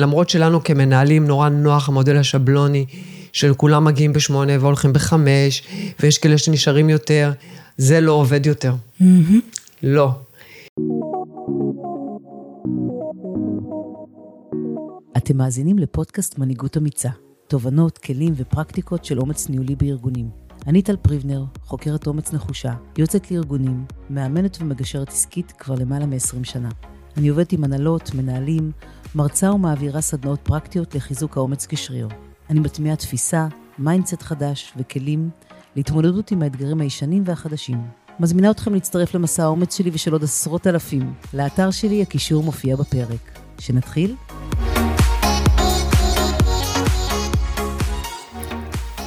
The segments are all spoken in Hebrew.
למרות שלנו כמנהלים נורא נוח המודל השבלוני, של כולם מגיעים בשמונה והולכים בחמש, ויש כאלה שנשארים יותר, זה לא עובד יותר. Mm-hmm. לא. אתם מאזינים לפודקאסט מנהיגות אמיצה, תובנות, כלים ופרקטיקות של אומץ ניהולי בארגונים. אני טל פריבנר, חוקרת אומץ נחושה, יוצאת לארגונים, מאמנת ומגשרת עסקית כבר למעלה מ-20 שנה. אני עובדת עם הנהלות, מנהלים, מרצה ומעבירה סדנאות פרקטיות לחיזוק האומץ כשריר. אני מטמיעה תפיסה, mindset חדש וכלים להתמודדות עם האתגרים הישנים והחדשים. מזמינה אתכם להצטרף למסע האומץ שלי ושל עוד עשרות אלפים. לאתר שלי הקישור מופיע בפרק. שנתחיל?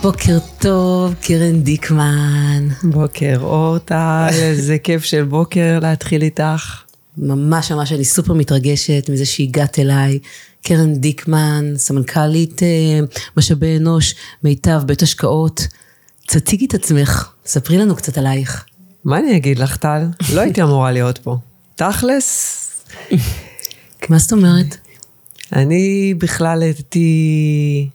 בוקר טוב, קרן דיקמן. בוקר אור טל, איזה כיף של בוקר להתחיל איתך. ממש ממש אני סופר מתרגשת מזה שהגעת אליי. קרן דיקמן, סמנכ"לית אה, משאבי אנוש, מיטב, בית השקעות. תציגי את עצמך, ספרי לנו קצת עלייך. מה אני אגיד לך, טל? לא הייתי אמורה להיות פה. תכלס... מה זאת אומרת? אני בכלל הייתי...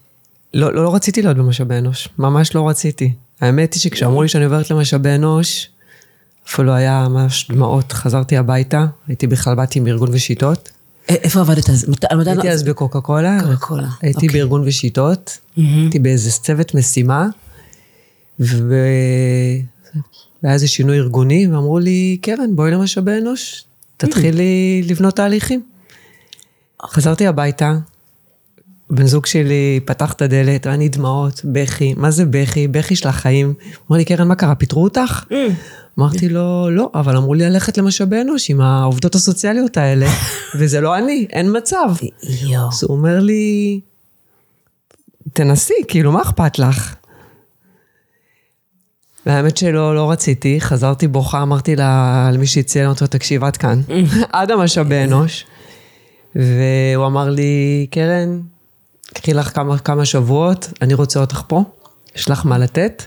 לא, לא, לא רציתי להיות במשאבי אנוש, ממש לא רציתי. האמת היא שכשאמרו לי שאני עוברת למשאבי אנוש, אפילו היה ממש דמעות. חזרתי הביתה, הייתי בכלל, באתי מארגון ושיטות. איפה עבדת אז? הייתי אז בקוקה קולה. קוקה קולה. הייתי אוקיי. בארגון ושיטות, הייתי באיזה צוות משימה, והיה איזה שינוי ארגוני, ואמרו לי, קרן, בואי למשאבי אנוש, תתחילי לבנות תהליכים. חזרתי הביתה, בן זוג שלי פתח את הדלת, ואני דמעות, בכי, מה זה בכי? בכי של החיים. אמר לי, קרן, מה קרה, פיטרו אותך? אמרתי לו, לא, אבל אמרו לי ללכת למשאבי אנוש עם העובדות הסוציאליות האלה, וזה לא אני, אין מצב. אז הוא אומר לי, תנסי, כאילו, מה אכפת לך? והאמת שלא, לא רציתי, חזרתי בוכה, אמרתי לה, למי שהציע אותו, תקשיב, עד כאן, עד המשאבי אנוש. והוא אמר לי, קרן, קחי לך כמה, כמה שבועות, אני רוצה אותך פה, יש לך מה לתת.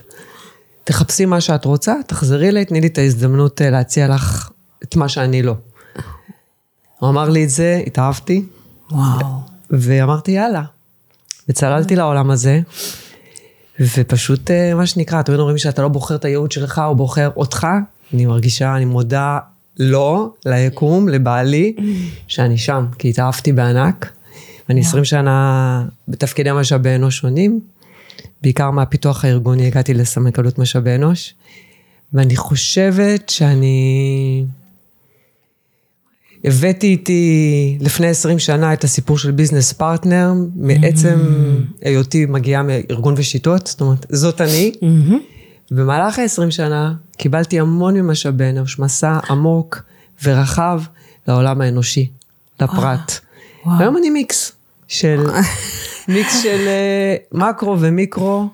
תחפשי מה שאת רוצה, תחזרי אליי, תני לי את ההזדמנות אה, להציע לך את מה שאני לא. הוא אמר לי את זה, התאהבתי, וואו. ואמרתי יאללה. וצללתי לעולם הזה, ופשוט אה, מה שנקרא, תמיד אומרים שאתה לא בוחר את הייעוד שלך, הוא בוחר אותך. אני מרגישה, אני מודה לו, ליקום, לבעלי, שאני שם, כי התאהבתי בענק. ואני 20 שנה בתפקידי משאבי אנוש שונים, בעיקר מהפיתוח הארגוני הגעתי לסמנכ"לות משאבי אנוש, ואני חושבת שאני... הבאתי איתי לפני 20 שנה את הסיפור של ביזנס פרטנר, מעצם היותי מגיעה מארגון ושיטות, זאת אומרת, זאת אני. במהלך ה-20 שנה קיבלתי המון ממשאבי אנוש, מסע עמוק ורחב לעולם האנושי, לפרט. וואו. היום אני מיקס של, מיקס של אה, מקרו ומיקרו,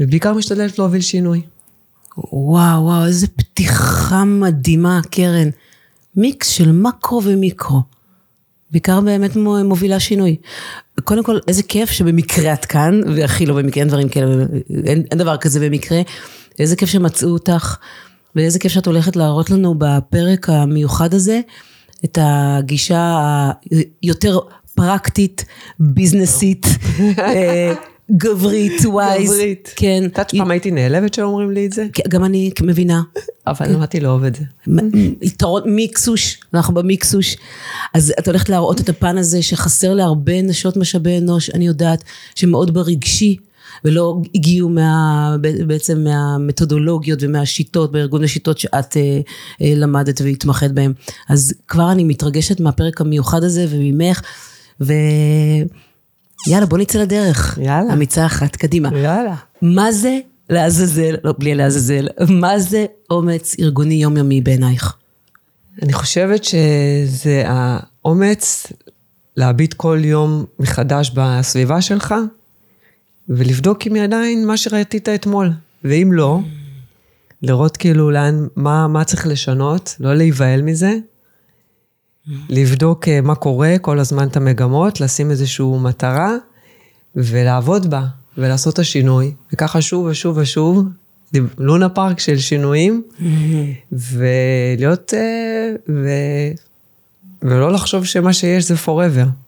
ובעיקר משתדלת להוביל שינוי. וואו, וואו, איזה פתיחה מדהימה, קרן. מיקס של מקרו ומיקרו. בעיקר באמת מו- מובילה שינוי. קודם כל, איזה כיף שבמקרה את כאן, והכי לא במקרה, אין דברים כאלה, אין, אין דבר כזה במקרה. איזה כיף שמצאו אותך, ואיזה כיף שאת הולכת להראות לנו בפרק המיוחד הזה, את הגישה היותר פרקטית, ביזנסית, אה, גברית, ווייז. גברית. כן. את יודעת שפעם הייתי נעלבת שאומרים לי את זה? כן, גם אני מבינה. אבל למדתי לאהוב את זה. יתרון מיקסוש, אנחנו במיקסוש. אז את הולכת להראות את הפן הזה שחסר להרבה נשות משאבי אנוש, אני יודעת, שמאוד ברגשי, ולא הגיעו מה, בעצם מהמתודולוגיות ומהשיטות, בארגון השיטות שאת אה, אה, למדת והתמחית בהם. אז כבר אני מתרגשת מהפרק המיוחד הזה וממך, ויאללה בוא נצא לדרך. יאללה. אמיצה אחת, קדימה. יאללה. מה זה לעזאזל, לא בלי לעזאזל, מה זה אומץ ארגוני יומיומי בעינייך? אני חושבת שזה האומץ להביט כל יום מחדש בסביבה שלך, ולבדוק אם היא עדיין מה שראית אתמול. ואם לא, לראות כאילו לאן, מה, מה צריך לשנות, לא להיבהל מזה, לבדוק אה, מה קורה, כל הזמן את המגמות, לשים איזושהי מטרה, ולעבוד בה, ולעשות את השינוי. וככה שוב ושוב ושוב, לונה פארק של שינויים, ולהיות, אה, ו... ולא לחשוב שמה שיש זה forever.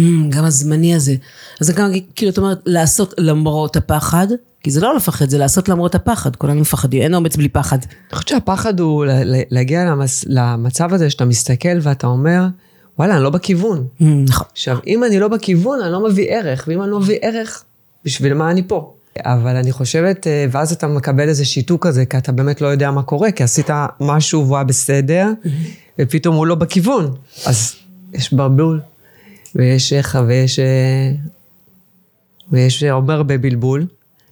Mm, גם הזמני הזה. אז זה גם, כאילו, את אומרת, לעשות למרות הפחד, כי זה לא לפחד, זה לעשות למרות הפחד, כולנו מפחדים, אין אומץ בלי פחד. אני חושבת שהפחד הוא להגיע למס, למצב הזה שאתה מסתכל ואתה אומר, וואלה, אני לא בכיוון. Mm, נכון. עכשיו, אם אני לא בכיוון, אני לא מביא ערך, ואם אני לא מביא ערך, בשביל מה אני פה? אבל אני חושבת, אה, ואז אתה מקבל איזה שיתוק כזה, כי אתה באמת לא יודע מה קורה, כי עשית משהו והוא היה בסדר, ופתאום הוא לא בכיוון. אז יש ברבול, ויש איך, ויש... אה, ויש הרבה הרבה בלבול.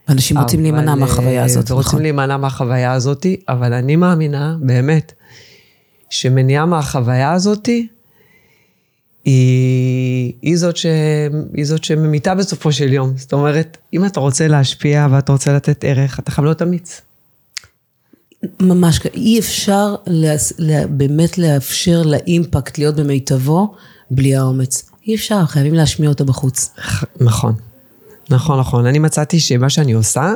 אנשים רוצים אבל, להימנע אה, מהחוויה הזאת, נכון. להימנע מהחוויה הזאת, אבל אני מאמינה, באמת, שמניעה מהחוויה הזאת, היא, היא, זאת ש, היא זאת שממיתה בסופו של יום. זאת אומרת, אם אתה רוצה להשפיע ואתה רוצה לתת ערך, אתה חייב להיות אמיץ. ממש, כ- אי אפשר להס- לה- באמת לאפשר לאימפקט להיות במיטבו בלי האומץ. אי אפשר, חייבים להשמיע אותו בחוץ. נכון, נכון, נכון. אני מצאתי שמה שאני עושה,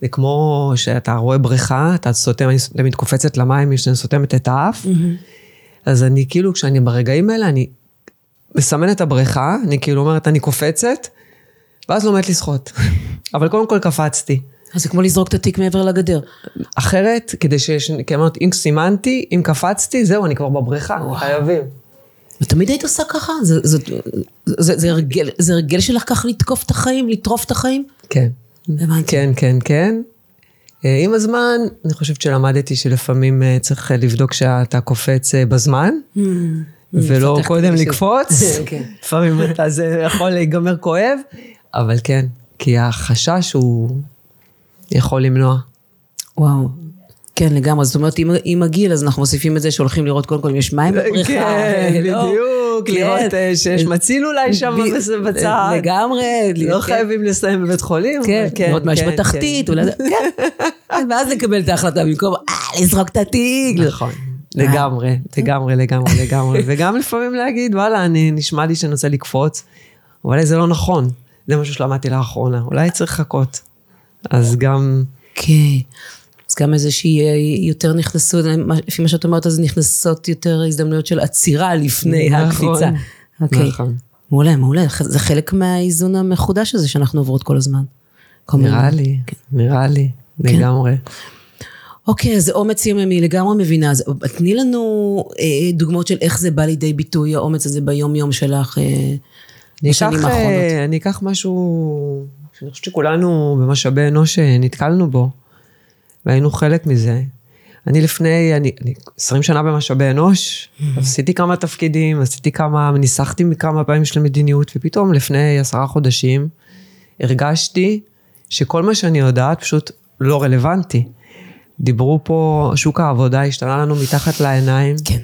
זה כמו שאתה רואה בריכה, אתה סותם, אני תמיד קופצת למים, כשאני סותמת את האף, אז אני כאילו, כשאני ברגעים האלה, אני מסמנת את הבריכה, אני כאילו אומרת, אני קופצת, ואז לומדת לשחות. אבל קודם כל קפצתי. אז זה כמו לזרוק את התיק מעבר לגדר. אחרת, כדי שיש, כי אמרתי, אם סימנתי, אם קפצתי, זהו, אני כבר בבריכה, חייבים. ותמיד היית עושה ככה? זה, זה, זה, זה, הרגל, זה הרגל שלך ככה לתקוף את החיים, לטרוף את החיים? כן. הבנתי. כן, כן, כן. אה, עם הזמן, אני חושבת שלמדתי שלפעמים אה, צריך אה, לבדוק שאתה קופץ בזמן, ולא מפתח קודם. לקפוץ. כן. לפעמים אתה, זה יכול להיגמר כואב, אבל כן, כי החשש הוא יכול למנוע. וואו. כן, לגמרי. זאת אומרת, עם, הגיל, אז אנחנו מוסיפים את זה שהולכים לראות קודם כל אם יש מים בבריכה. כן, לא? בדיוק, כן. לראות אה, שיש מציל אולי שם בצד. לגמרי. לא כן. חייבים לסיים בבית חולים. כן, לראות מה יש כן, בתחתית, כן. כן. ואז לקבל את ההחלטה במקום, אה, לזרוק את התיק. נכון, לגמרי, לגמרי, לגמרי, לגמרי. וגם לפעמים להגיד, וואלה, נשמע לי שאני רוצה לקפוץ, אבל זה לא נכון. זה משהו שלמדתי לאחרונה, אולי צריך לחכות. אז גם, כן. גם איזושהי אה, יותר נכנסו, לפי מה שאת אומרת, אז נכנסות יותר הזדמנויות של עצירה לפני נכון, הקפיצה. אוקיי. נכון. מעולה, מעולה. זה חלק מהאיזון המחודש הזה שאנחנו עוברות כל הזמן. נראה לי, נראה לי, לגמרי. אוקיי, אז אומץ יוממי, לגמרי מבינה. אז תני לנו אה, דוגמאות של איך זה בא לידי ביטוי, האומץ הזה ביום-יום שלך אה, אני בשנים האחרונות. אה, אני אקח משהו שאני חושבת שכולנו במשאבי אנוש אה, נתקלנו בו, והיינו חלק מזה. אני לפני, אני, אני 20 שנה במשאבי אנוש, עשיתי כמה תפקידים, עשיתי כמה, ניסחתי מכמה פעמים של מדיניות, ופתאום לפני עשרה חודשים הרגשתי שכל מה שאני יודעת פשוט לא רלוונטי. דיברו פה, שוק העבודה השתנה לנו מתחת לעיניים. כן.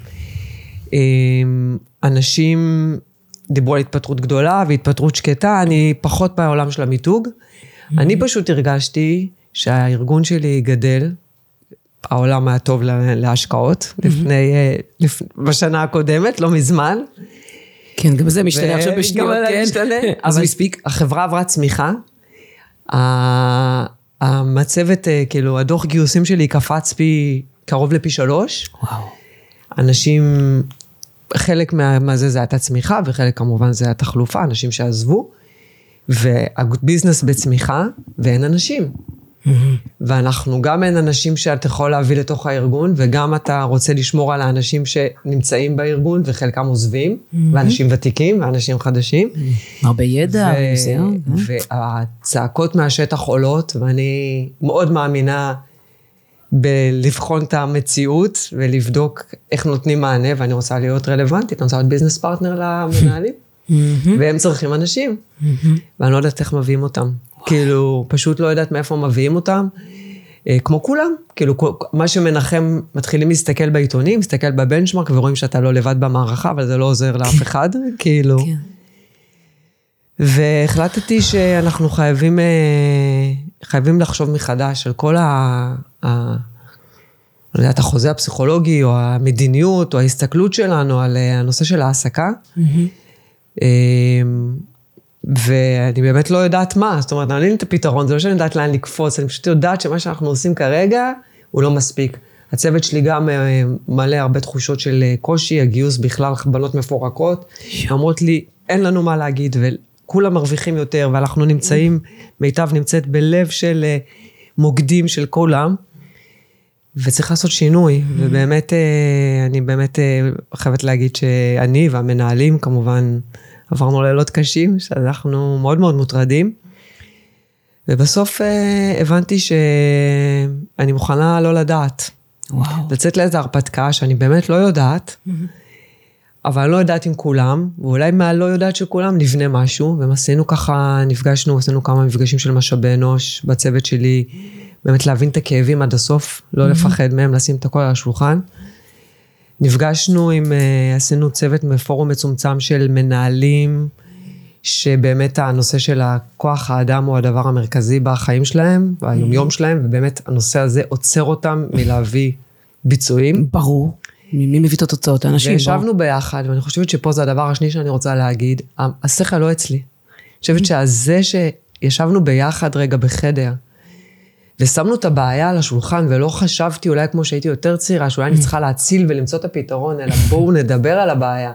אמ, אנשים דיברו על התפטרות גדולה והתפטרות שקטה, אני פחות בעולם של המיתוג. אני פשוט הרגשתי שהארגון שלי גדל, העולם היה טוב לה- להשקעות, לפני, אה, לפ- בשנה הקודמת, לא מזמן. כן, גם זה משתנה עכשיו בשניות, כן. משתנה. אז אבל הוא הספיק. החברה עברה צמיחה. המצבת, אה, כאילו, הדוח גיוסים שלי קפץ פי, קרוב לפי שלוש. וואו. אנשים, חלק מה, מה זה, זה הייתה צמיחה, וחלק כמובן זה התחלופה, אנשים שעזבו, והביזנס בצמיחה, ואין אנשים. ואנחנו, גם אין אנשים שאתה יכול להביא לתוך הארגון, וגם אתה רוצה לשמור על האנשים שנמצאים בארגון, וחלקם עוזבים, ואנשים ותיקים, ואנשים חדשים. הרבה ידע, ו- ניסיון. והצעקות מהשטח עולות, ואני מאוד מאמינה בלבחון את המציאות ולבדוק איך נותנים מענה, ואני רוצה להיות רלוונטית, אני רוצה להיות ביזנס פרטנר למנהלים, והם צריכים אנשים, ואני לא יודעת איך מביאים אותם. כאילו, פשוט לא יודעת מאיפה מביאים אותם. אה, כמו כולם, כאילו, מה שמנחם, מתחילים להסתכל בעיתונים, להסתכל בבנצ'מרק ורואים שאתה לא לבד במערכה, אבל זה לא עוזר לאף אחד, כאילו. כן. והחלטתי שאנחנו חייבים, אה, חייבים לחשוב מחדש על כל ה... ה לא יודעת, החוזה הפסיכולוגי, או המדיניות, או ההסתכלות שלנו על אה, הנושא של העסקה. אה, ואני באמת לא יודעת מה, זאת אומרת, אין לי את הפתרון, זה לא שאני יודעת לאן לקפוץ, אני פשוט יודעת שמה שאנחנו עושים כרגע, הוא לא מספיק. הצוות שלי גם אה, מלא הרבה תחושות של אה, קושי, הגיוס בכלל, בנות מפורקות. אומרות לי, אין לנו מה להגיד, וכולם מרוויחים יותר, ואנחנו נמצאים, מיטב נמצאת בלב של אה, מוקדים של כולם, וצריך לעשות שינוי, ובאמת, אה, אני באמת חייבת להגיד שאני והמנהלים, כמובן, עברנו לילות קשים, שאנחנו מאוד מאוד מוטרדים. ובסוף אה, הבנתי שאני מוכנה לא לדעת. וואו. לצאת לאיזו הרפתקה שאני באמת לא יודעת, אבל אני לא יודעת עם כולם, ואולי מהלא יודעת של כולם נבנה משהו, ועשינו ככה, נפגשנו, עשינו כמה מפגשים של משאבי אנוש בצוות שלי, באמת להבין את הכאבים עד הסוף, לא לפחד מהם, לשים את הכל על השולחן. נפגשנו עם, אה, עשינו צוות מפורום מצומצם של מנהלים, שבאמת הנושא של הכוח האדם הוא הדבר המרכזי בחיים שלהם, ביומיום שלהם, ובאמת הנושא הזה עוצר אותם מלהביא ביצועים. ברור. מי מביא את התוצאות? האנשים. וישבנו ביחד, ואני חושבת שפה זה הדבר השני שאני רוצה להגיד, השכל לא אצלי. אני חושבת שזה שישבנו ביחד רגע בחדר, ושמנו את הבעיה על השולחן, ולא חשבתי, אולי כמו שהייתי יותר צעירה, שאולי אני צריכה להציל ולמצוא את הפתרון, אלא בואו נדבר על הבעיה,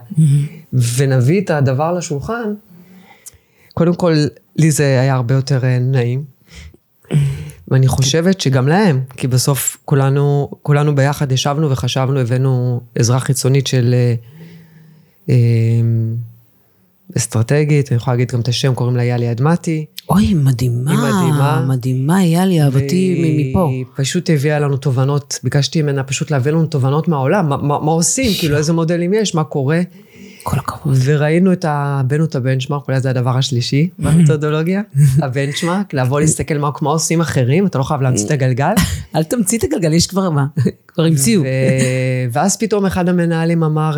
ונביא את הדבר לשולחן, קודם כל, לי זה היה הרבה יותר אה, נעים. ואני חושבת שגם להם, כי בסוף כולנו, כולנו ביחד ישבנו וחשבנו, הבאנו עזרה חיצונית של אה, אה, אסטרטגית, אני יכולה להגיד גם את השם, קוראים לה יאלי אדמתי. אוי, מדהימה. היא מדהימה. מדהימה, יאלי, אהבתי מפה. היא פשוט הביאה לנו תובנות, ביקשתי ממנה פשוט להביא לנו תובנות מהעולם, מה, מה, מה עושים, כאילו איזה מודלים יש, מה קורה. כל הכבוד. וראינו את. הבאנו את הבנצ'מארק, אולי זה הדבר השלישי במתודולוגיה, הבנצ'מארק, לבוא להסתכל מה, מה עושים אחרים, אתה לא חייב להמציא את הגלגל. אל תמציא את הגלגל, יש כבר מה, כבר המציאו. ואז פתאום אחד המנהלים אמר,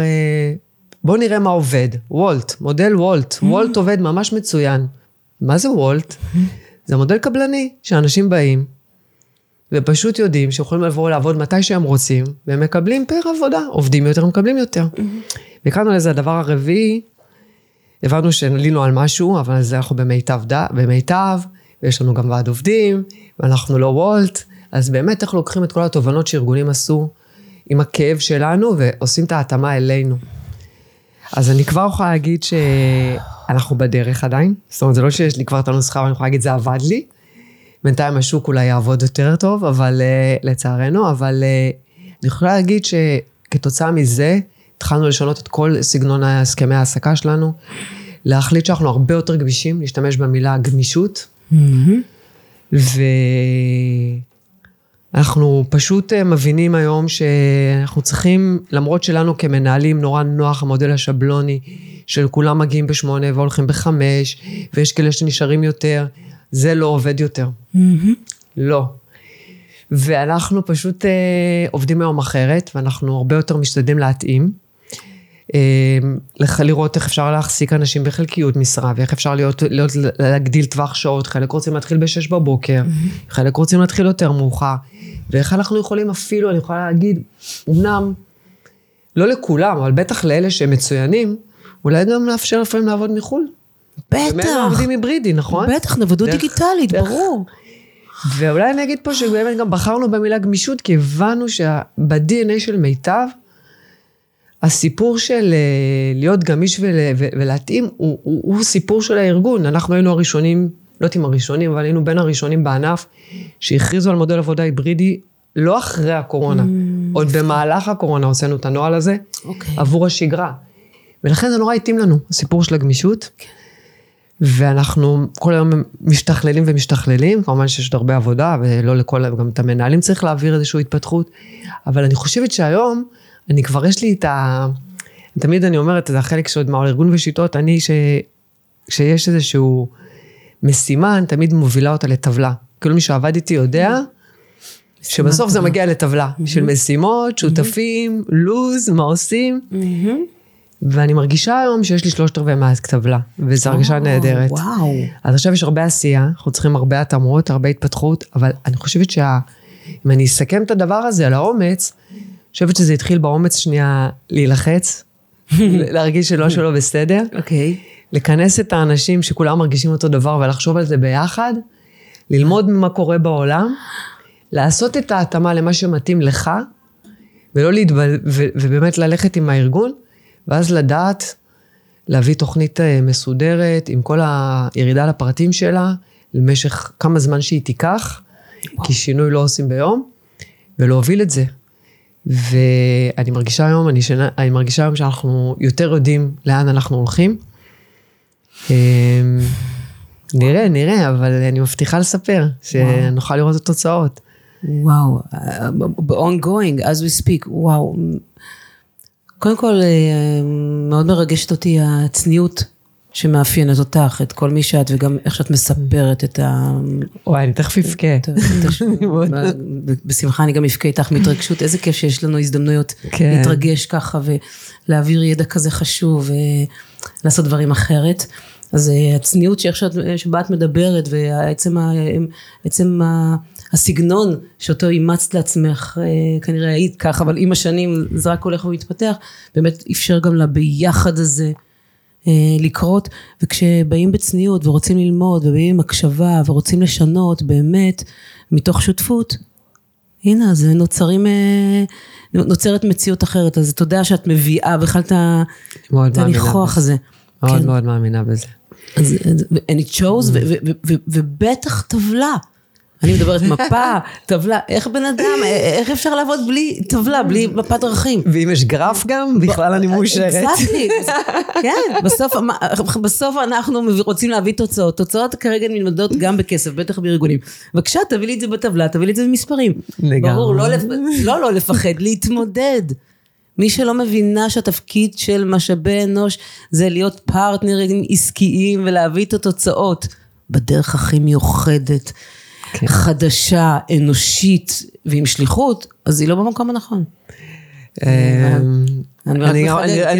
אה, בוא נראה מה עובד. וולט, מודל וולט. וולט עובד ממש מצוין. מה זה וולט? זה מודל קבלני, שאנשים באים, ופשוט יודעים שיכולים לבוא לעבוד מתי שהם רוצים, והם מקבלים פר עבודה. עובדים יותר, מקבלים יותר. והקראנו לזה הדבר הרביעי, הבנו שעלינו על משהו, אבל זה אנחנו במיטב, ד... במיטב, ויש לנו גם ועד עובדים, ואנחנו לא וולט, אז באמת איך לוקחים את כל התובנות שארגונים עשו עם הכאב שלנו, ועושים את ההתאמה אלינו. אז אני כבר יכולה להגיד שאנחנו בדרך עדיין, זאת אומרת, זה לא שיש לי כבר את הנוסחה, אבל אני יכולה להגיד, זה עבד לי. בינתיים השוק אולי יעבוד יותר טוב, אבל uh, לצערנו, אבל uh, אני יכולה להגיד שכתוצאה מזה, התחלנו לשנות את כל סגנון הסכמי ההעסקה שלנו, להחליט שאנחנו הרבה יותר גמישים, להשתמש במילה גמישות, ואנחנו פשוט אה, מבינים היום שאנחנו צריכים, למרות שלנו כמנהלים נורא נוח המודל השבלוני, של כולם מגיעים בשמונה והולכים בחמש, ויש כאלה שנשארים יותר, זה לא עובד יותר. לא. ואנחנו פשוט אה, עובדים היום אחרת, ואנחנו הרבה יותר משתדלים להתאים. אה, לראות איך אפשר להחזיק אנשים בחלקיות משרה, ואיך אפשר להיות, להיות, להגדיל טווח שעות, חלק רוצים להתחיל בשש בבוקר, mm-hmm. חלק רוצים להתחיל יותר מאוחר, ואיך אנחנו יכולים אפילו, אני יכולה להגיד, אמנם, לא לכולם, אבל בטח לאלה שהם מצוינים, אולי גם לאפשר לפעמים לעבוד מחו"ל. בטח. באמת עובדים היברידי, נכון? בטח, נוודות דיגיטלית, דרך, ברור. ואולי אני אגיד פה שבאמת גם בחרנו במילה גמישות, כי הבנו שב-DNA של מיטב, הסיפור של אה, להיות גמיש ול, ולהתאים הוא, הוא, הוא סיפור של הארגון. אנחנו היינו הראשונים, לא יודעת אם הראשונים, אבל היינו בין הראשונים בענף שהכריזו על מודל עבודה היברידי לא אחרי הקורונה, mm, עוד במהלך הקורונה הוצאנו את הנוהל הזה, okay. אוקיי. עבור השגרה. ולכן זה נורא התאים לנו, הסיפור של הגמישות. Okay. ואנחנו כל היום משתכללים ומשתכללים, כמובן שיש עוד הרבה עבודה, ולא לכל, גם את המנהלים צריך להעביר איזושהי התפתחות, אבל אני חושבת שהיום, אני כבר יש לי את ה... תמיד אני אומרת, זה החלק שעוד מהארגון ושיטות, אני, ש... כשיש איזשהו משימה, אני תמיד מובילה אותה לטבלה. כאילו מי שעבד איתי יודע, שבסוף זה מגיע לטבלה של משימות, שותפים, לו"ז, מה עושים. ואני מרגישה היום שיש לי שלושת רבעי מהטבלה, וזו הרגשה נהדרת. וואו. אז עכשיו יש הרבה עשייה, אנחנו צריכים הרבה התאמות, הרבה התפתחות, אבל אני חושבת שאם אני אסכם את הדבר הזה על האומץ, חושבת שזה התחיל באומץ שנייה להילחץ, להרגיש שלא שלא בסדר. אוקיי. Okay. לכנס את האנשים שכולם מרגישים אותו דבר ולחשוב על זה ביחד, ללמוד מה קורה בעולם, לעשות את ההתאמה למה שמתאים לך, ולא להתבל... ו... ובאמת ללכת עם הארגון, ואז לדעת להביא תוכנית אה, מסודרת עם כל הירידה לפרטים שלה, למשך כמה זמן שהיא תיקח, כי שינוי לא עושים ביום, ולהוביל את זה. ואני מרגישה היום, אני, שנה, אני מרגישה היום שאנחנו יותר יודעים לאן אנחנו הולכים. אמ, נראה, נראה, אבל אני מבטיחה לספר, שנוכל לראות את התוצאות. וואו, ב-ongoing, as we speak, וואו. קודם כל, אה, מאוד מרגשת אותי הצניעות שמאפיינת אותך, את כל מי שאת, וגם איך שאת מספרת את ה... וואי, אני תכף אבכה. בשמחה אני גם אבכה איתך מהתרגשות, איזה כיף שיש לנו הזדמנויות כן. להתרגש ככה ולהעביר ידע כזה חשוב ולעשות דברים אחרת. אז אה, הצניעות שאת, שבה את מדברת ועצם ה, עצם ה, הסגנון שאותו אימצת לעצמך, אה, כנראה היית ככה, אבל עם השנים זה רק הולך ומתפתח, באמת אפשר גם לביחד הזה אה, לקרות, וכשבאים בצניעות ורוצים ללמוד ובאים עם הקשבה ורוצים לשנות באמת מתוך שותפות, הנה אז נוצרים, נוצרת מציאות אחרת, אז תודה שאת מביאה בכלל את הניחוח הזה. מאוד כן. מאוד מאמינה בזה. אז, and it shows, ובטח טבלה. אני מדברת מפה, טבלה, איך בן אדם, איך אפשר לעבוד בלי טבלה, בלי מפת דרכים? ואם יש גרף גם, בכלל אני מאושרת. כן, בסוף אנחנו רוצים להביא תוצאות. תוצאות כרגע נלמדות גם בכסף, בטח בארגונים. בבקשה, תביא לי את זה בטבלה, תביא לי את זה במספרים. לגמרי. ברור, לא, לא לא לפחד, להתמודד. מי שלא מבינה שהתפקיד של משאבי אנוש זה להיות פרטנרים עסקיים ולהביא את התוצאות בדרך הכי מיוחדת, כן. חדשה, אנושית ועם שליחות, אז היא לא במקום הנכון. אמ, אני,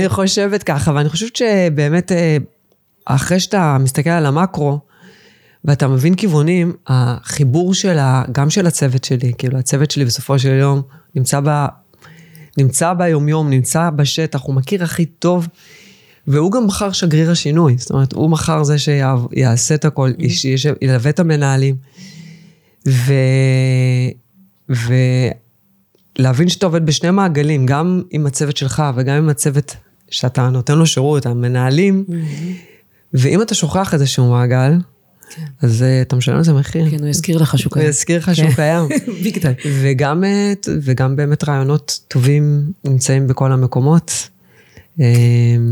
כן. חושבת ככה, ואני חושבת שבאמת, אה, אחרי שאתה מסתכל על המקרו, ואתה מבין כיוונים, החיבור שלה, גם של הצוות שלי, כאילו הצוות שלי בסופו של יום נמצא נמצא ביומיום, נמצא בשטח, הוא מכיר הכי טוב, והוא גם מחר שגריר השינוי. זאת אומרת, הוא מחר זה שיעשה את הכל, mm-hmm. ילווה את המנהלים. ו... ולהבין שאתה עובד בשני מעגלים, גם עם הצוות שלך וגם עם הצוות שאתה נותן לו שירות, המנהלים. ואם אתה שוכח איזשהו מעגל, כן. אז uh, אתה משלם על זה מחיר. כן, הוא יזכיר לך שהוא קיים. הוא יזכיר לך שהוא כן. קיים. ביג טיים. וגם, אה, וגם באמת רעיונות טובים נמצאים בכל המקומות. אה,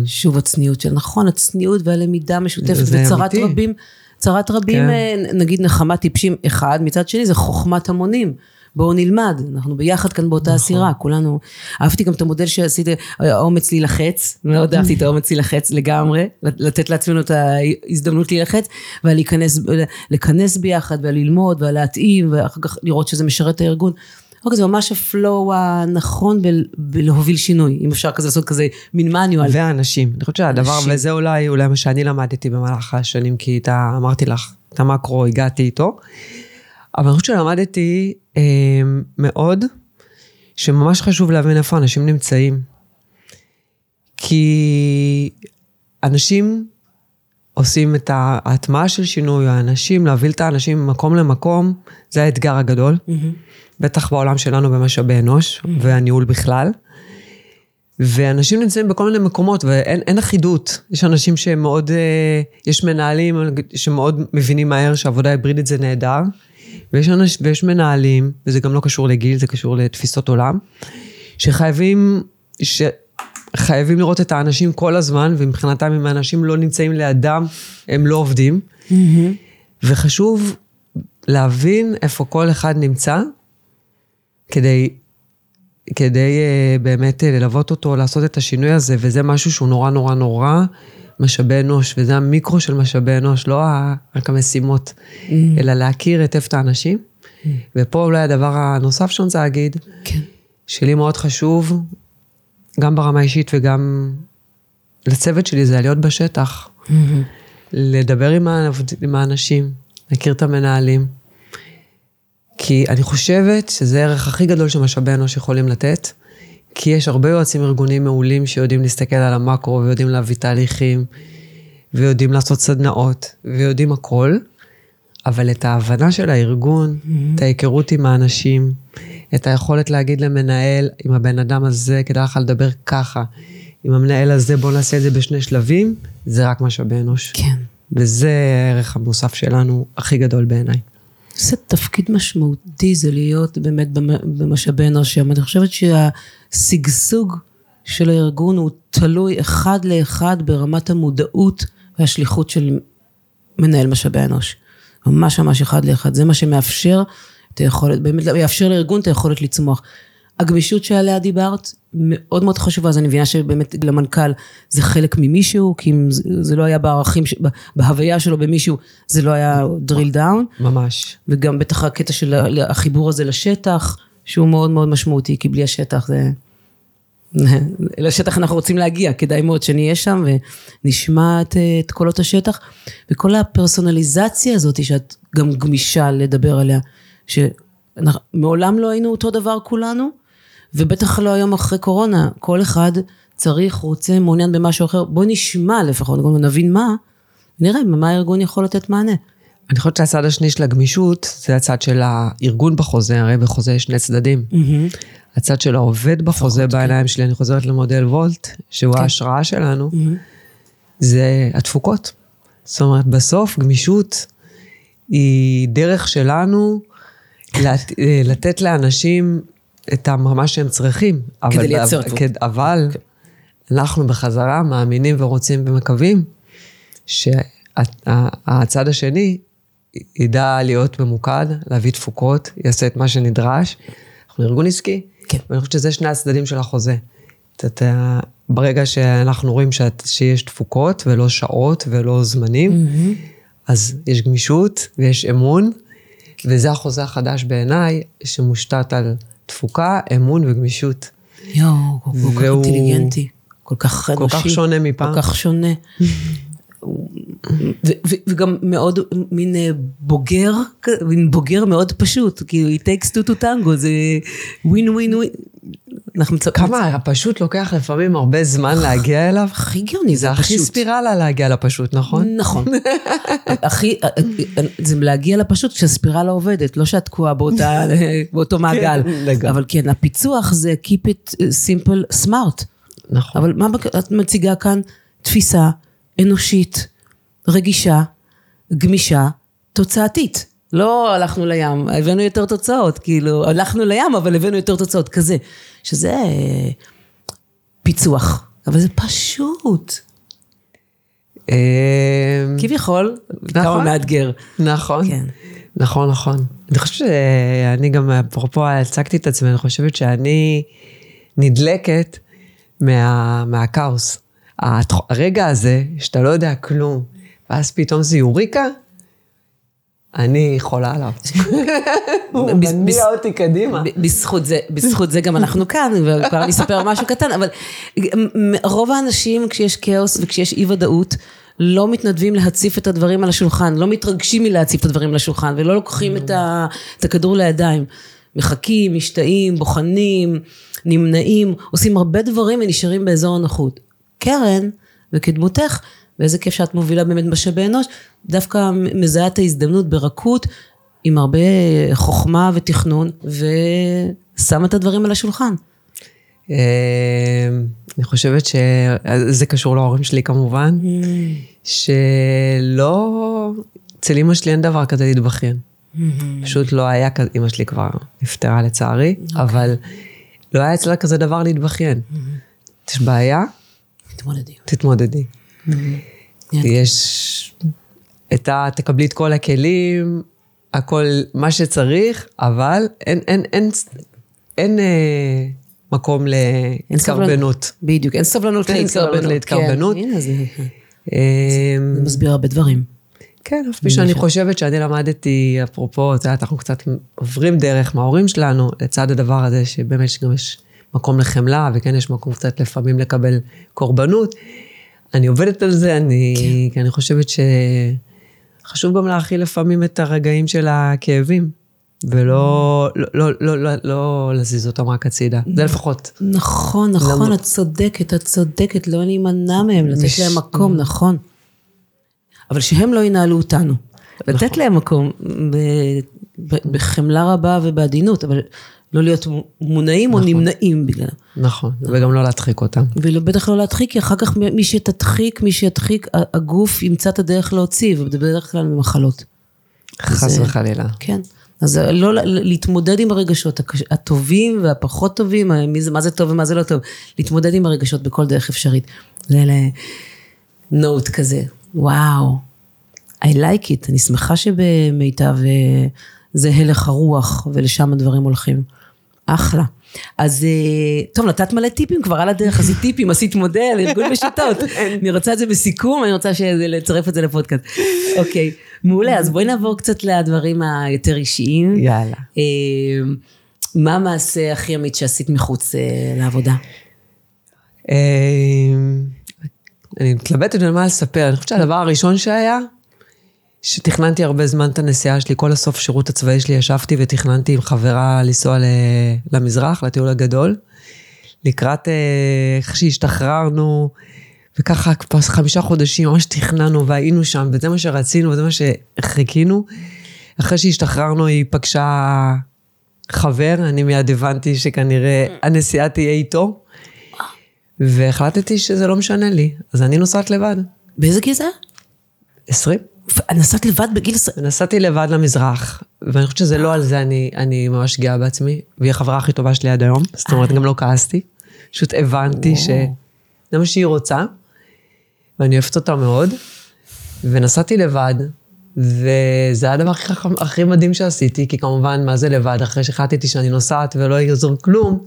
שוב הצניעות של נכון, הצניעות והלמידה המשותפת וצרת רבים. צרת רבים, כן. נגיד נחמה טיפשים אחד, מצד שני זה חוכמת המונים. בואו נלמד, אנחנו ביחד כאן באותה נכון. הסירה, כולנו. אהבתי גם את המודל שעשית, האומץ להילחץ, מאוד אהבתי את האומץ להילחץ לגמרי, לתת לעצמנו את ההזדמנות להילחץ, ולהיכנס ביחד, וללמוד, ולהתאים, ואחר כך לראות שזה משרת את הארגון. אוקיי, זה ממש הפלואו הנכון ב- בלהוביל שינוי, אם אפשר כזה לעשות כזה מין מניואל. והאנשים. אני חושבת שהדבר, וזה אולי, אולי מה שאני למדתי במהלך השנים, כי אתה, אמרתי לך, את המקרו הגעתי איתו. אבל אני חושבת שלמדתי אה, מאוד, שממש חשוב להבין איפה אנשים נמצאים. כי אנשים עושים את ההטמעה של שינוי, האנשים, להוביל את האנשים ממקום למקום, זה האתגר הגדול. Mm-hmm. בטח בעולם שלנו במשאבי אנוש, mm-hmm. והניהול בכלל. ואנשים נמצאים בכל מיני מקומות ואין אחידות. יש אנשים שמאוד, אה, יש מנהלים שמאוד מבינים מהר שעבודה היברידית זה נהדר. ויש, אנש, ויש מנהלים, וזה גם לא קשור לגיל, זה קשור לתפיסות עולם, שחייבים, שחייבים לראות את האנשים כל הזמן, ומבחינתם אם האנשים לא נמצאים לידם, הם לא עובדים. Mm-hmm. וחשוב להבין איפה כל אחד נמצא, כדי, כדי uh, באמת uh, ללוות אותו, לעשות את השינוי הזה, וזה משהו שהוא נורא נורא נורא משאבי אנוש, וזה המיקרו של משאבי אנוש, לא רק המשימות, mm. אלא להכיר היטב את האנשים. Mm. ופה אולי הדבר הנוסף שאני רוצה להגיד, כן. שלי מאוד חשוב, גם ברמה האישית וגם לצוות שלי, זה להיות בשטח. Mm-hmm. לדבר עם, עם האנשים, להכיר את המנהלים. כי אני חושבת שזה הערך הכי גדול שמשאבי אנוש יכולים לתת. כי יש הרבה יועצים ארגוניים מעולים שיודעים להסתכל על המקרו ויודעים להביא תהליכים, ויודעים לעשות סדנאות, ויודעים הכל, אבל את ההבנה של הארגון, mm-hmm. את ההיכרות עם האנשים, את היכולת להגיד למנהל, עם הבן אדם הזה, כדאי לך לדבר ככה, עם המנהל הזה, בוא נעשה את זה בשני שלבים, זה רק משאבי אנוש. כן. וזה הערך המוסף שלנו הכי גדול בעיניי. זה תפקיד משמעותי, זה להיות באמת במ- במשאבי אנוש שם. אני חושבת שהשגשוג של הארגון הוא תלוי אחד לאחד ברמת המודעות והשליחות של מנהל משאבי אנוש. ממש ממש אחד לאחד. זה מה שמאפשר את היכולת, באמת יאפשר לארגון את היכולת לצמוח. הגמישות שעליה דיברת, מאוד מאוד חשובה, אז אני מבינה שבאמת למנכ"ל זה חלק ממישהו, כי אם זה, זה לא היה בערכים, ש- בהוויה שלו במישהו, זה לא היה drill down. ממש. וגם בטח הקטע של החיבור הזה לשטח, שהוא מאוד מאוד משמעותי, כי בלי השטח זה... לשטח אנחנו רוצים להגיע, כדאי מאוד שנהיה שם ונשמע את, את קולות השטח. וכל הפרסונליזציה הזאת, שאת גם גמישה לדבר עליה, שמעולם לא היינו אותו דבר כולנו, ובטח לא היום אחרי קורונה, כל אחד צריך, רוצה, מעוניין במשהו אחר, בוא נשמע לפחות, נבין מה, נראה מה הארגון יכול לתת מענה. אני חושבת שהצד השני של הגמישות, זה הצד של הארגון בחוזה, הרי בחוזה יש שני צדדים. הצד של העובד בחוזה בעיניים שלי, אני חוזרת למודל וולט, שהוא ההשראה שלנו, זה התפוקות. זאת אומרת, בסוף גמישות היא דרך שלנו לת, אה, לתת לאנשים את מה שהם צריכים. אבל- לייצר תפוקות. כד- אבל אנחנו בחזרה מאמינים ורוצים ומקווים שהצד השני ידע להיות ממוקד, להביא תפוקות, יעשה את מה שנדרש. אנחנו ארגון עסקי, כן. ואני חושבת שזה שני הצדדים של החוזה. אתה- אתה, ברגע שאנחנו רואים שאת, שיש תפוקות ולא שעות ולא זמנים, אז יש גמישות ויש אמון, וזה החוזה החדש בעיניי, שמושתת על תפוקה, אמון וגמישות. יואו, כל כך אינטליגנטי, כל כך כל אנושי. כך שונה מפעם. כל כך שונה. וגם מאוד מין אה, בוגר, מין בוגר מאוד פשוט, כאילו, it takes two to tango, זה ווין ווין ווין. כמה פשוט לוקח לפעמים הרבה זמן להגיע אליו. הכי גאוני, זה זה הכי פשוט. ספירלה להגיע לפשוט, נכון? נכון. הכי, זה להגיע לפשוט כשהספירלה עובדת, לא שאת תקועה באותו מעגל. לגמרי. אבל כן, הפיצוח זה keep it simple smart. נכון. אבל מה את מציגה כאן? תפיסה אנושית, רגישה, גמישה, תוצאתית. לא הלכנו לים, הבאנו יותר תוצאות, כאילו, הלכנו לים, אבל הבאנו יותר תוצאות, כזה. שזה אה, פיצוח. אבל זה פשוט. אה, כביכול, נכון. כמה מאתגר. נכון. כן. נכון, נכון. אני חושבת שאני גם, אפרופו הצגתי את עצמי, אני חושבת שאני נדלקת מה, מהכאוס. הרגע הזה, שאתה לא יודע כלום, ואז פתאום זה יוריקה, אני חולה עליו. הוא מניע אותי קדימה. בזכות זה, בזכות זה גם אנחנו כאן, וכבר אני אספר משהו קטן, אבל רוב האנשים כשיש כאוס וכשיש אי ודאות, לא מתנדבים להציף את הדברים על השולחן, לא מתרגשים מלהציף את הדברים על השולחן, ולא לוקחים את, ה, את הכדור לידיים. מחכים, משתאים, בוחנים, נמנעים, עושים הרבה דברים ונשארים באזור הנוחות. קרן, וכדמותך, ואיזה כיף שאת מובילה באמת משאבי אנוש, דווקא מזהה את ההזדמנות ברכות, עם הרבה חוכמה ותכנון, ושמה את הדברים על השולחן. אה, אני חושבת שזה קשור להורים שלי כמובן, שלא, אצל אמא שלי אין דבר כזה להתבכיין. פשוט לא היה כזה, אמא שלי כבר נפטרה לצערי, אבל לא היה אצלה כזה דבר להתבכיין. יש בעיה, תתמודדי. תתמודדי. יש, את ה... תקבלי את כל הכלים, הכל מה שצריך, אבל אין, אין, אין, אין אה, מקום. להתקרבנות. בדיוק, אין סבלנות אין סבלנות להתקרבנות. כן, הנה, זה, אה, זה מסביר הרבה דברים. כן, אף פי שאני חושבת שאני למדתי, אפרופו, את יודעת, אנחנו קצת עוברים דרך מההורים שלנו, לצד הדבר הזה, שבאמת גם יש מקום לחמלה, וכן יש מקום קצת לפעמים לקבל קורבנות. אני עובדת על זה, אני, כי אני חושבת שחשוב גם להכיל לפעמים את הרגעים של הכאבים, ולא לא, לא, לא, לא, לא להזיז אותם רק הצידה. זה לפחות. נכון, נכון, למה? את צודקת, את צודקת, לא להימנע מהם, לתת מש- להם מקום, נכון. אבל שהם לא ינהלו אותנו. לתת להם מקום בחמלה רבה ובעדינות, אבל לא להיות מונעים או נמנעים בגלל. נכון, וגם לא להדחיק אותם. ובטח לא להדחיק, כי אחר כך מי שתדחיק, מי שידחיק, הגוף ימצא את הדרך להוציא, ובדרך כלל ממחלות. חס וחלילה. כן. אז לא להתמודד עם הרגשות הטובים והפחות טובים, מה זה טוב ומה זה לא טוב, להתמודד עם הרגשות בכל דרך אפשרית. זה לנוט כזה, וואו, I like it, אני שמחה שבמיטב אה, זה הלך הרוח ולשם הדברים הולכים. אחלה. אז אה, טוב, נתת מלא טיפים כבר על הדרך, עשית טיפים, עשית מודל, ארגון בשיטות. אני רוצה את זה בסיכום, אני רוצה לצרף את זה לפודקאסט. אוקיי, מעולה, אז בואי נעבור קצת לדברים היותר אישיים. יאללה. אה, מה המעשה הכי אמיץ שעשית מחוץ לעבודה? אני מתלבטת על מה לספר, אני חושבת שהדבר הראשון שהיה, שתכננתי הרבה זמן את הנסיעה שלי, כל הסוף שירות הצבאי שלי ישבתי ותכננתי עם חברה לנסוע למזרח, לטיול הגדול. לקראת אה, איך שהשתחררנו, וככה חמישה חודשים ממש תכננו והיינו שם, וזה מה שרצינו וזה מה שחיכינו. אחרי שהשתחררנו היא פגשה חבר, אני מיד הבנתי שכנראה הנסיעה תהיה איתו. והחלטתי שזה לא משנה לי, אז אני נוסעת לבד. באיזה גיל זה? עשרים. נסעת לבד בגיל? נסעתי לבד למזרח, ואני חושבת שזה לא על זה אני, אני ממש גאה בעצמי, והיא החברה הכי טובה שלי עד היום, זאת אומרת, גם לא כעסתי. פשוט הבנתי שזה מה שהיא רוצה, ואני אוהבת אותה מאוד, ונסעתי לבד, וזה היה הדבר הכי, הכי מדהים שעשיתי, כי כמובן, מה זה לבד? אחרי שהחלטתי שאני נוסעת ולא יעזור כלום,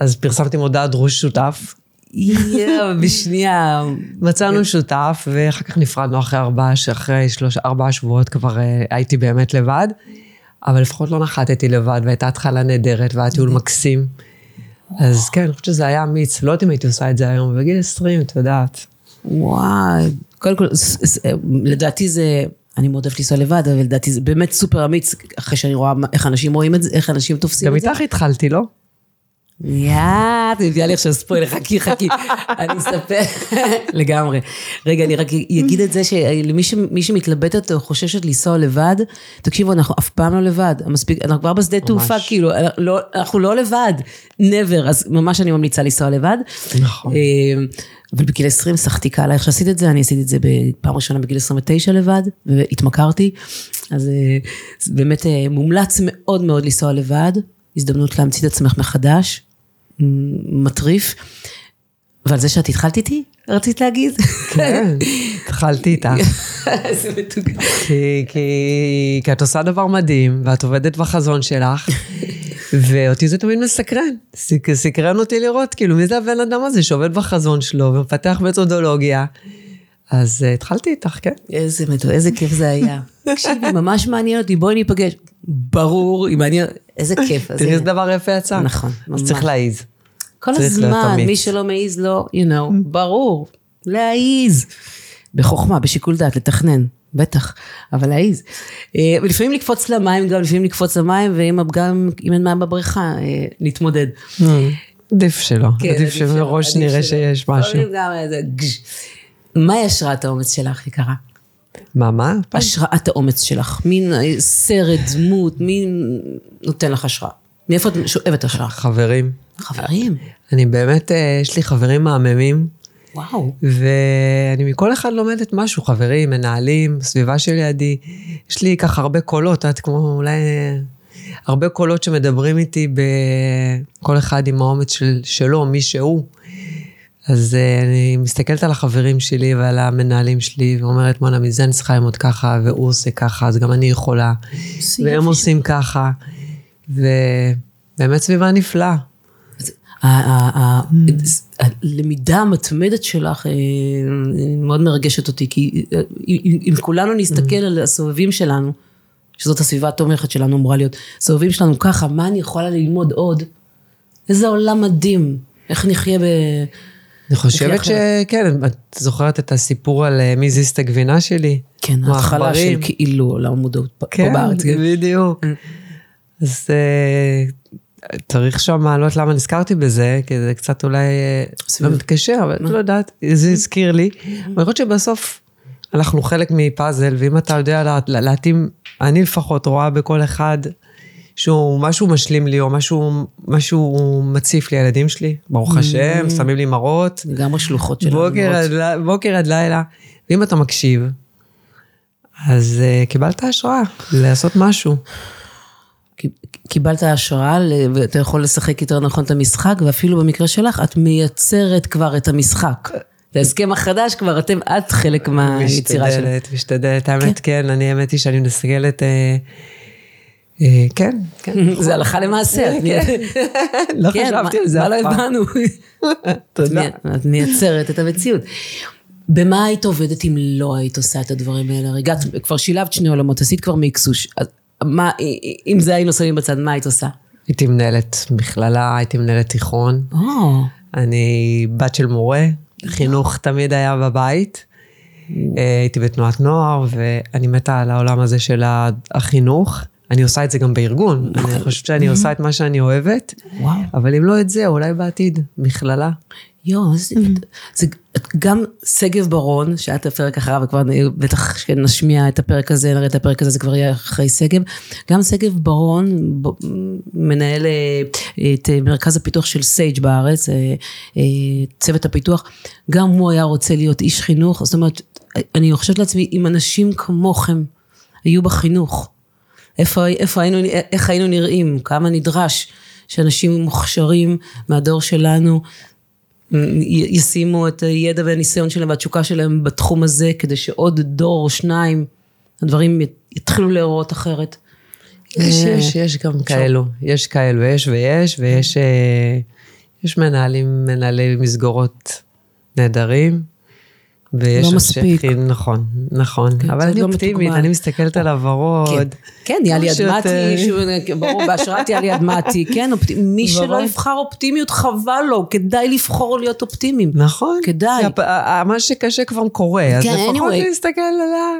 אז פרסמתי מודעת דרוש שותף. יואו, בשנייה. מצאנו שותף, ואחר כך נפרדנו אחרי ארבעה, אחרי שלושה, ארבעה שבועות כבר אה, הייתי באמת לבד, אבל לפחות לא נחתתי לבד, והייתה התחלה נהדרת, והיה טיול מקסים. אז כן, אני חושבת שזה היה אמיץ, לא יודעת אם הייתי עושה את זה היום, בגיל 20, את יודעת. וואי, קודם כל, לדעתי זה, אני מאוד אוהבת לנסוע לבד, אבל לדעתי זה באמת סופר אמיץ, אחרי שאני רואה איך אנשים רואים את זה, איך אנשים תופסים את זה. גם איתך התחלתי, לא? יא, את מביאה לי עכשיו ספוילר, חכי, חכי, אני אספר, לגמרי. רגע, אני רק אגיד את זה שלמי שמתלבטת או חוששת לנסוע לבד, תקשיבו, אנחנו אף פעם לא לבד, מספיק, אנחנו כבר בשדה תעופה, כאילו, לא, אנחנו לא לבד, never, אז ממש אני ממליצה לנסוע לבד. נכון. אה, אבל בגיל 20 שחתי קהל איך שעשית את זה, אני עשיתי את זה בפעם ראשונה בגיל 29 לבד, והתמכרתי. אז אה, באמת אה, מומלץ מאוד מאוד לנסוע לבד, הזדמנות להמציא את עצמך מחדש. מטריף. ועל זה שאת התחלת איתי, רצית להגיד? כן, התחלתי איתך. איזה מתוקה. כי, את עושה דבר מדהים, ואת עובדת בחזון שלך, ואותי זה תמיד מסקרן. סקרן אותי לראות, כאילו, מי זה הבן אדם הזה שעובד בחזון שלו ומפתח מתודולוגיה. אז uh, התחלתי איתך, כן. איזה איזה כיף זה היה. תקשיבי, ממש מעניין אותי, בואי ניפגש. ברור, היא מעניינת, איזה כיף. תראי איזה דבר יפה יצא. נכון, ממש. אז צריך להעיז. כל הזמן, מי שלא מעז לא, you know, ברור, להעיז. בחוכמה, בשיקול דעת, לתכנן, בטח, אבל להעיז. אה, ולפעמים לקפוץ למים, גם לפעמים לקפוץ למים, ואם גם אם אין מים בבריכה, אה, להתמודד. עדיף שלא, כן, עדיף שמראש נראה שיש משהו. מהי השראת האומץ שלך, יקרה? מה, מה? השראת האומץ שלך, מין אה, סרט, דמות, מי נותן לך השראה? מאיפה את שואבת השראה? חברים. חברים? אני באמת, אה, יש לי חברים מהממים. וואו. ואני מכל אחד לומדת משהו, חברים, מנהלים, סביבה שלידי. יש לי ככה הרבה קולות, את כמו אולי... אה, הרבה קולות שמדברים איתי בכל אחד עם האומץ של, שלו, מי שהוא. אז uh, אני מסתכלת על החברים שלי ועל המנהלים שלי, ואומרת, בואנה, מזה אני צריכה ללמוד ככה, והוא עושה ככה, אז גם אני יכולה. והם עושים ככה, ובאמת סביבה נפלאה. הלמידה המתמדת שלך אה, מאוד מרגשת אותי, כי אה, אם כולנו נסתכל על הסובבים שלנו, שזאת הסביבה התומכת שלנו אמורה להיות, הסובבים שלנו ככה, מה אני יכולה ללמוד עוד? איזה עולם מדהים, איך נחיה ב... אני חושבת שכן, את זוכרת את הסיפור על אה, מי זיז את הגבינה שלי? כן, ההתחלה של כאילו עולם המודעות פה כן, בארץ. כן, בדיוק. אה. אז uh, צריך שם, לא יודעת למה נזכרתי בזה, כי זה קצת אולי לא מתקשר, אבל לא יודעת, זה הזכיר לי. אני חושבת שבסוף אנחנו חלק מפאזל, ואם אתה יודע להתאים, אני לפחות רואה בכל אחד שהוא משהו משלים לי, או משהו, משהו מציף לי, הילדים שלי, ברוך השם, שמים לי מראות. לגמרי שלוחות שלנו. בוקר עד, בוקר עד לילה. ואם אתה מקשיב, אז uh, קיבלת השראה לעשות משהו. קיבלת השראה ואתה יכול לשחק יותר נכון את המשחק, ואפילו במקרה שלך, את מייצרת כבר את המשחק. להסכם החדש כבר, אתם, את חלק מהיצירה שלך. משתדלת, משתדלת. האמת, כן, אני, האמת היא שאני מסתכלת... אה, אה, כן, כן. זה הלכה למעשה. את מי- לא כן, חשבתי מה- על זה מה אף לא פעם. הבנו? תודה. את מייצרת את המציאות. במה היית עובדת אם לא היית עושה את הדברים האלה? הרי הגעת, כבר שילבת שני עולמות, עשית כבר מיקסוש. מה, אם זה היינו שמים בצד, מה היית עושה? הייתי מנהלת מכללה, הייתי מנהלת תיכון. אני בת של מורה, חינוך תמיד היה בבית. אה, הייתי בתנועת נוער, ואני מתה על העולם הזה של החינוך. אני עושה את זה גם בארגון. אני חושבת שאני עושה את מה שאני אוהבת, וואו. אבל אם לא את זה, אולי בעתיד, מכללה. יואו, זה, זה גם שגב ברון, שאת הפרק אחריו, וכבר בטח כשנשמיע את הפרק הזה, נראה את הפרק הזה, זה כבר יהיה אחרי שגב. גם שגב ברון, מנהל אה, את אה, מרכז הפיתוח של סייג' בארץ, אה, צוות הפיתוח, גם הוא היה רוצה להיות איש חינוך. זאת אומרת, אני חושבת לעצמי, אם אנשים כמוכם היו בחינוך, איפה, איפה היינו, איך היינו נראים, כמה נדרש שאנשים מוכשרים מהדור שלנו ישימו את הידע והניסיון שלהם והתשוקה שלהם בתחום הזה, כדי שעוד דור או שניים, הדברים יתחילו להיראות אחרת. יש, אה, יש, יש גם כאלו. יש כאלו, יש ויש, ויש אה, יש מנהלים, מנהלי מסגרות נהדרים. ויש לא מספיק. חינוך, נכון, נכון. כן, אבל אני גם אופטימית. אני מסתכלת על הוורוד. כן, כן, יאלי כמו אדמתי, ברור, בהשראת יאלי אדמתי, כן, מי שלא. יבחר אופטימיות, חבל לו, כדאי לבחור להיות אופטימיים. נכון. כדאי. מה שקשה כבר קורה, אז כן, לפחות. להסתכל על ה...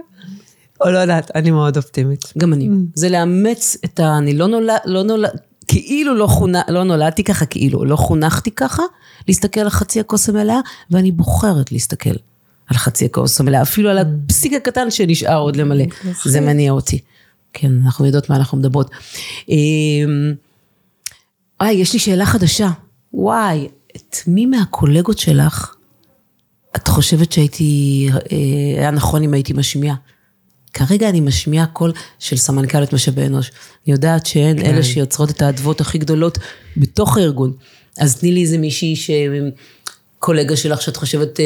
או לא יודעת, אני מאוד אופטימית. גם אני. זה לאמץ את ה... אני לא נולד... לא נולד כאילו לא, חונ... לא נולדתי ככה, כאילו לא חונכתי ככה, להסתכל על חצי הכוס המלאה, ואני בוחרת להסתכל על חצי הכוס המלאה, אפילו על הפסיק הקטן שנשאר עוד למלא. זה מניע אותי. כן, אנחנו יודעות מה אנחנו מדברות. וואי, יש לי שאלה חדשה. וואי, את מי מהקולגות שלך את חושבת שהייתי, אה, היה נכון אם הייתי משמיעה? כרגע אני משמיעה קול של סמנכ"לת משאבי אנוש. אני יודעת שהן אלה שיוצרות את האדוות הכי גדולות בתוך הארגון. אז תני לי איזה מישהי ש... קולגה שלך שאת חושבת אה,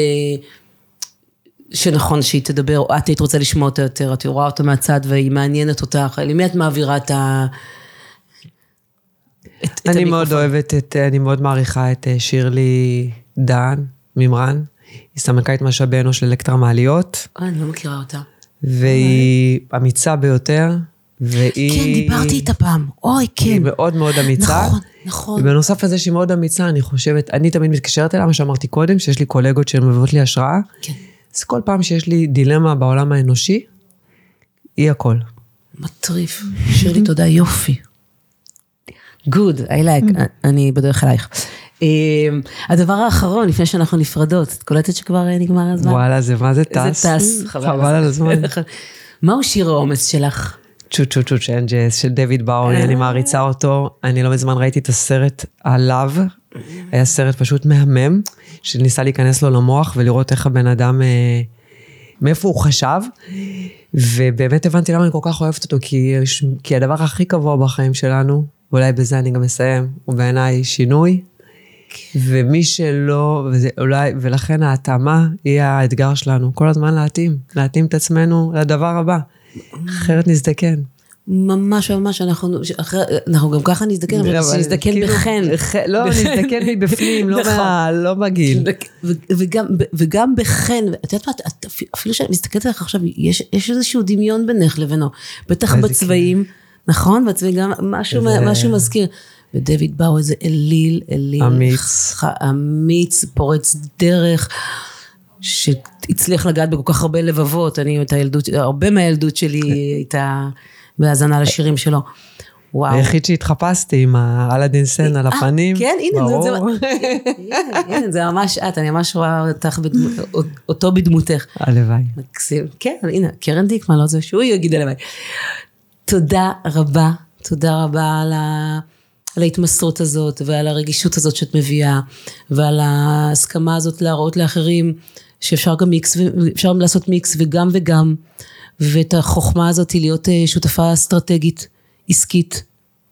שנכון שהיא תדבר, או את היית רוצה לשמוע אותה יותר, את רואה אותה מהצד והיא מעניינת אותך, למי את מעבירה את ה... את, את אני מאוד המיקרופון? אוהבת את, אני מאוד מעריכה את אה, שירלי דן, מימרן. היא סמנכ"לית משאבי אנוש של אלקטרה מעליות, אה, אני לא מכירה אותה. והיא אמיצה ביותר, והיא... כן, דיברתי איתה פעם. אוי, כן. היא מאוד מאוד אמיצה. נכון, נכון. ובנוסף לזה שהיא מאוד אמיצה, אני חושבת, אני תמיד מתקשרת אליה, מה שאמרתי קודם, שיש לי קולגות שהן מביאות לי השראה. כן. אז כל פעם שיש לי דילמה בעולם האנושי, היא הכל. מטריף. שירלי, תודה, יופי. good, I like, אני בדרך אלייך. אה, הדבר האחרון, לפני שאנחנו נפרדות, את קולטת שכבר אה, נגמר הזמן? וואלה, זה מה זה טס? זה טס, חבל על הזמן. מהו שיר האומץ שלך? צ'ו צ'ו צ'ו צ'נג'ס של דיוויד בואי, אני מעריצה אותו. אני לא מזמן ראיתי את הסרט עליו. היה סרט פשוט מהמם, שניסה להיכנס לו למוח ולראות איך הבן אדם, אה, מאיפה הוא חשב. ובאמת הבנתי למה אני כל כך אוהבת אותו, כי, כי הדבר הכי קבוע בחיים שלנו, ואולי בזה אני גם אסיים, הוא בעיניי שינוי. ומי שלא, וזה אולי, ולכן ההתאמה היא האתגר שלנו, כל הזמן להתאים, להתאים את עצמנו לדבר הבא, אחרת נזדקן. ממש ממש, אנחנו, אנחנו גם ככה נזדקן, אבל שנזדקן כאילו, בחן. ח- לא, נזדקן מבפנים, לא נכון. מה- לא בגיל. וגם, וגם בחן, את יודעת מה, את- אפילו שאני מסתכלת עליך עכשיו, יש, יש איזשהו דמיון בינך לבינו, בטח בצבעים, נכון? בצבעים גם משהו, משהו מזכיר. ודויד באו איזה אליל, אליל. אמיץ. אמיץ, פורץ דרך, שהצליח לגעת בכל כך הרבה לבבות. אני, את הילדות, הרבה מהילדות שלי הייתה בהאזנה לשירים שלו. וואו. היחיד שהתחפשתי עם האלאדין סן על אה, הפנים. כן, הנה, זה- ברור. זה... הנה, הנה, זה ממש את, אני ממש רואה אותך, בדמו- אותו בדמותך. הלוואי. מקסים. כן, הנה, קרן דיקמן, לא זה שהוא יגיד הלוואי. תודה רבה, תודה רבה על, ה... על ההתמסרות הזאת ועל הרגישות הזאת שאת מביאה ועל ההסכמה הזאת להראות לאחרים שאפשר גם מיקס, אפשר לעשות מיקס וגם וגם ואת החוכמה הזאת להיות אה, שותפה אסטרטגית עסקית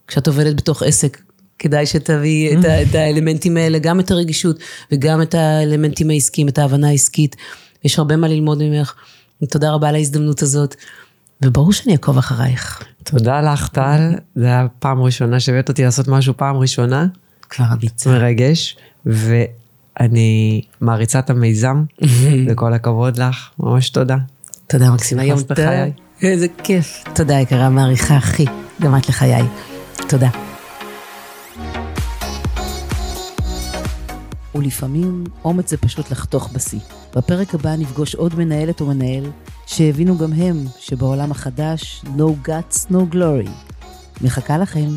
כשאת עובדת בתוך עסק כדאי שתביאי את, ה- את האלמנטים האלה, גם את הרגישות וגם את האלמנטים העסקיים, את ההבנה העסקית. יש הרבה מה ללמוד ממך. תודה רבה על ההזדמנות הזאת, וברור שאני אעקוב אחרייך. תודה לך, טל. זה היה פעם ראשונה שהבאת אותי לעשות משהו פעם ראשונה. כבר אמיצה. מרגש, ואני מעריצה את המיזם, וכל הכבוד לך, ממש תודה. תודה מקסימה, יום טוב. איזה כיף. תודה יקרה, מעריכה הכי. גם את לחיי. תודה. ולפעמים אומץ זה פשוט לחתוך בשיא. בפרק הבא נפגוש עוד מנהלת או מנהל שהבינו גם הם שבעולם החדש no guts no glory. מחכה לכם.